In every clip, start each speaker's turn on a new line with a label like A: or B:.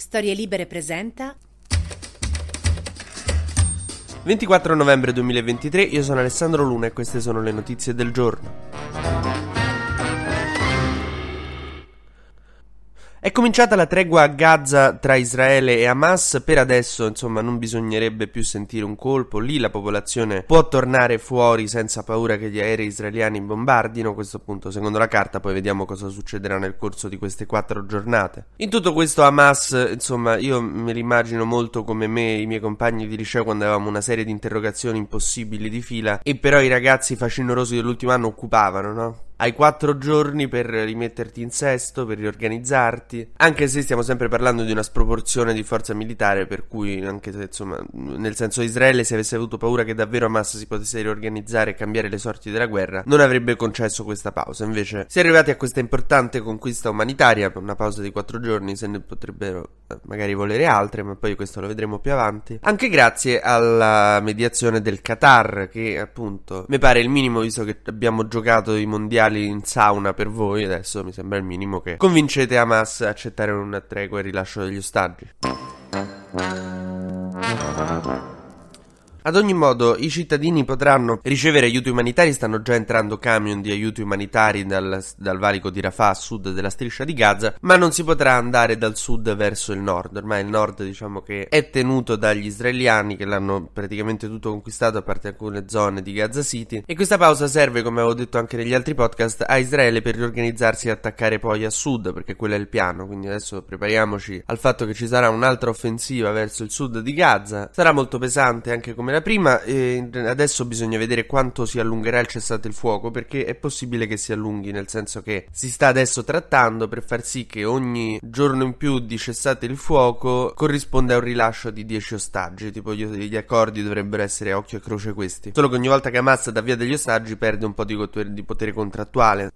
A: Storie Libere presenta
B: 24 novembre 2023, io sono Alessandro Luna e queste sono le notizie del giorno. È cominciata la tregua a Gaza tra Israele e Hamas, per adesso insomma non bisognerebbe più sentire un colpo, lì la popolazione può tornare fuori senza paura che gli aerei israeliani bombardino, questo appunto secondo la carta, poi vediamo cosa succederà nel corso di queste quattro giornate. In tutto questo Hamas, insomma, io me l'immagino molto come me e i miei compagni di liceo quando avevamo una serie di interrogazioni impossibili di fila e però i ragazzi facinorosi dell'ultimo anno occupavano, no? Hai quattro giorni per rimetterti in sesto, per riorganizzarti. Anche se stiamo sempre parlando di una sproporzione di forza militare, per cui, anche se insomma, nel senso Israele, se avesse avuto paura che davvero Hamas si potesse riorganizzare e cambiare le sorti della guerra, non avrebbe concesso questa pausa. Invece, si è arrivati a questa importante conquista umanitaria, una pausa di quattro giorni, se ne potrebbero eh, magari volere altre, ma poi questo lo vedremo più avanti. Anche grazie alla mediazione del Qatar, che appunto mi pare il minimo, visto che abbiamo giocato i mondiali mondiali in sauna per voi, adesso mi sembra il minimo che convincete Hamas a accettare una tregua e il rilascio degli ostaggi. Ad ogni modo, i cittadini potranno ricevere aiuti umanitari, stanno già entrando camion di aiuti umanitari dal, dal, valico di Rafah a sud della striscia di Gaza, ma non si potrà andare dal sud verso il nord. Ormai il nord, diciamo che è tenuto dagli israeliani che l'hanno praticamente tutto conquistato, a parte alcune zone di Gaza City. E questa pausa serve, come avevo detto anche negli altri podcast, a Israele per riorganizzarsi e attaccare poi a sud, perché quello è il piano. Quindi adesso prepariamoci al fatto che ci sarà un'altra offensiva verso il sud di Gaza. Sarà molto pesante anche come la prima e adesso bisogna vedere quanto si allungherà il cessate il fuoco perché è possibile che si allunghi nel senso che si sta adesso trattando per far sì che ogni giorno in più di cessate il fuoco corrisponda a un rilascio di 10 ostaggi. Tipo gli accordi dovrebbero essere occhio e croce questi. Solo che ogni volta che Hamas dà via degli ostaggi perde un po' di, di potere contrattuale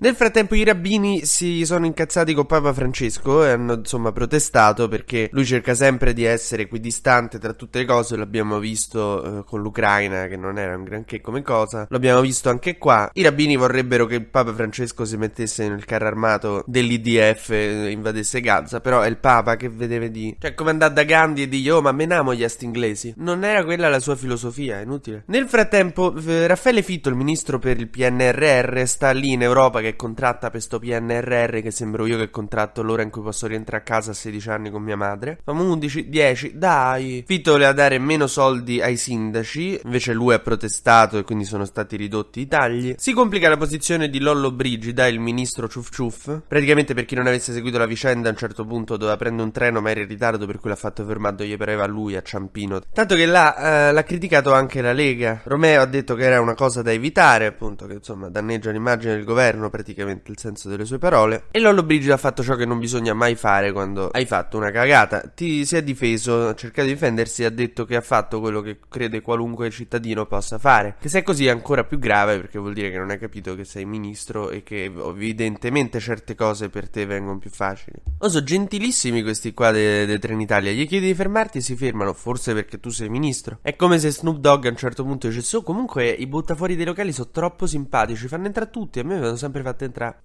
B: nel frattempo i rabbini si sono incazzati con Papa Francesco e hanno insomma protestato perché lui cerca sempre di essere equidistante tra tutte le cose, l'abbiamo visto eh, con l'Ucraina che non era un granché come cosa, l'abbiamo visto anche qua. I rabbini vorrebbero che Papa Francesco si mettesse nel carro armato dell'IDF e invadesse Gaza, però è il Papa che vedeve di... Cioè come andare da Gandhi e dire oh ma menamo gli asti inglesi. Non era quella la sua filosofia, è inutile. Nel frattempo eh, Raffaele Fitto, il ministro per il PNRR, sta lì in Europa che che contratta per sto PNRR che sembro io che contratto l'ora in cui posso rientrare a casa a 16 anni con mia madre. Famo 11, 10, dai. Fitto voleva dare meno soldi ai sindaci, invece lui ha protestato e quindi sono stati ridotti i tagli. Si complica la posizione di Lollo Brigida, il ministro Ciuf Ciuf. Praticamente per chi non avesse seguito la vicenda a un certo punto doveva prendere un treno ma era in ritardo per cui l'ha fatto fermato gli pareva lui a Ciampino. Tanto che là eh, l'ha criticato anche la Lega. Romeo ha detto che era una cosa da evitare, appunto, che insomma danneggia l'immagine del governo praticamente il senso delle sue parole. E Lollo Brigida ha fatto ciò che non bisogna mai fare quando hai fatto una cagata. Ti si è difeso, ha cercato di difendersi e ha detto che ha fatto quello che crede qualunque cittadino possa fare. Che se è così è ancora più grave perché vuol dire che non hai capito che sei ministro e che evidentemente certe cose per te vengono più facili. Oh, sono gentilissimi questi qua dei de Trenitalia. Gli chiedi di fermarti e si fermano, forse perché tu sei ministro. È come se Snoop Dogg a un certo punto dice: So, comunque i buttafuori dei locali sono troppo simpatici, fanno entrare tutti. A me mi hanno sempre fatto entrare.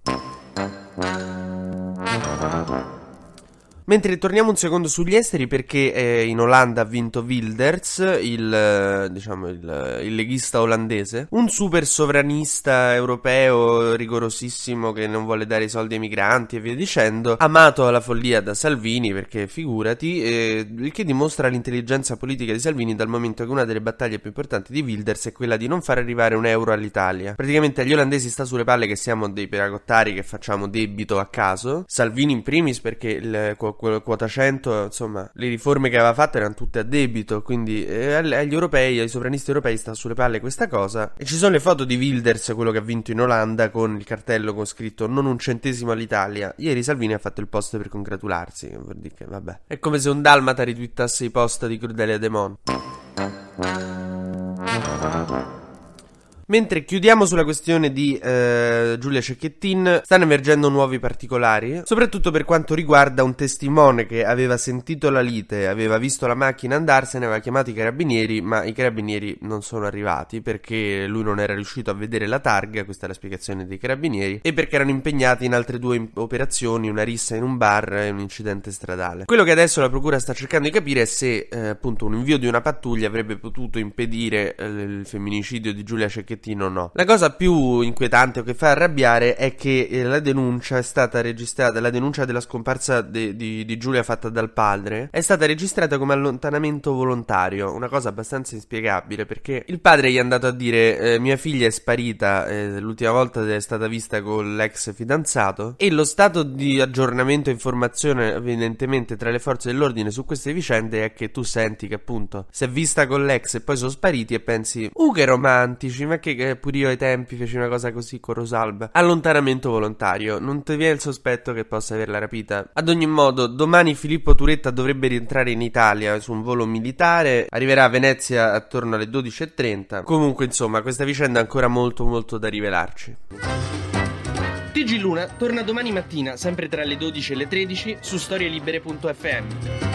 B: Mentre torniamo un secondo sugli esteri perché eh, in Olanda ha vinto Wilders, il, eh, diciamo, il, il, leghista olandese, un super sovranista europeo rigorosissimo che non vuole dare i soldi ai migranti e via dicendo, amato alla follia da Salvini perché figurati, eh, il che dimostra l'intelligenza politica di Salvini dal momento che una delle battaglie più importanti di Wilders è quella di non far arrivare un euro all'Italia. Praticamente agli olandesi sta sulle palle che siamo dei peragottari che facciamo debito a caso, Salvini in primis perché il quello quota 100, insomma, le riforme che aveva fatto erano tutte a debito, quindi eh, agli europei, ai sovranisti europei sta sulle palle questa cosa. E ci sono le foto di Wilders, quello che ha vinto in Olanda, con il cartello con scritto non un centesimo all'Italia. Ieri Salvini ha fatto il post per congratularsi, per dire che vabbè. È come se un dalmata ritwittasse i post di Crudelia Demon. Mentre chiudiamo sulla questione di eh, Giulia Cecchettin, stanno emergendo nuovi particolari, soprattutto per quanto riguarda un testimone che aveva sentito la lite, aveva visto la macchina andarsene, aveva chiamato i carabinieri, ma i carabinieri non sono arrivati perché lui non era riuscito a vedere la targa, questa è la spiegazione dei carabinieri, e perché erano impegnati in altre due operazioni, una rissa in un bar e un incidente stradale. Quello che adesso la procura sta cercando di capire è se eh, appunto un invio di una pattuglia avrebbe potuto impedire eh, il femminicidio di Giulia Cecchettino o no. La cosa più inquietante o che fa arrabbiare è che eh, la denuncia è stata registrata, la denuncia della scomparsa de, di, di Giulia fatta dal padre è stata registrata come allontanamento volontario, una cosa abbastanza inspiegabile perché il padre gli è andato a dire eh, mia figlia è sparita, eh, l'ultima volta è stata vista con l'ex fidanzato e lo stato di aggiornamento e informazione evidentemente tra le forze dell'ordine su queste vicende è che tu senti che appunto si è vista con l'ex e poi sono spariti e pensi uh che romantici, ma che pure io ai tempi feci una cosa così con Rosalba. Allontanamento volontario, non ti viene il sospetto che possa averla rapita. Ad ogni modo, domani Filippo Turetta dovrebbe rientrare in Italia su un volo militare, arriverà a Venezia attorno alle 12.30. Comunque, insomma, questa vicenda è ancora molto molto da rivelarci. TG Luna torna domani mattina, sempre tra le 12 e le 13, su storielibere.fm.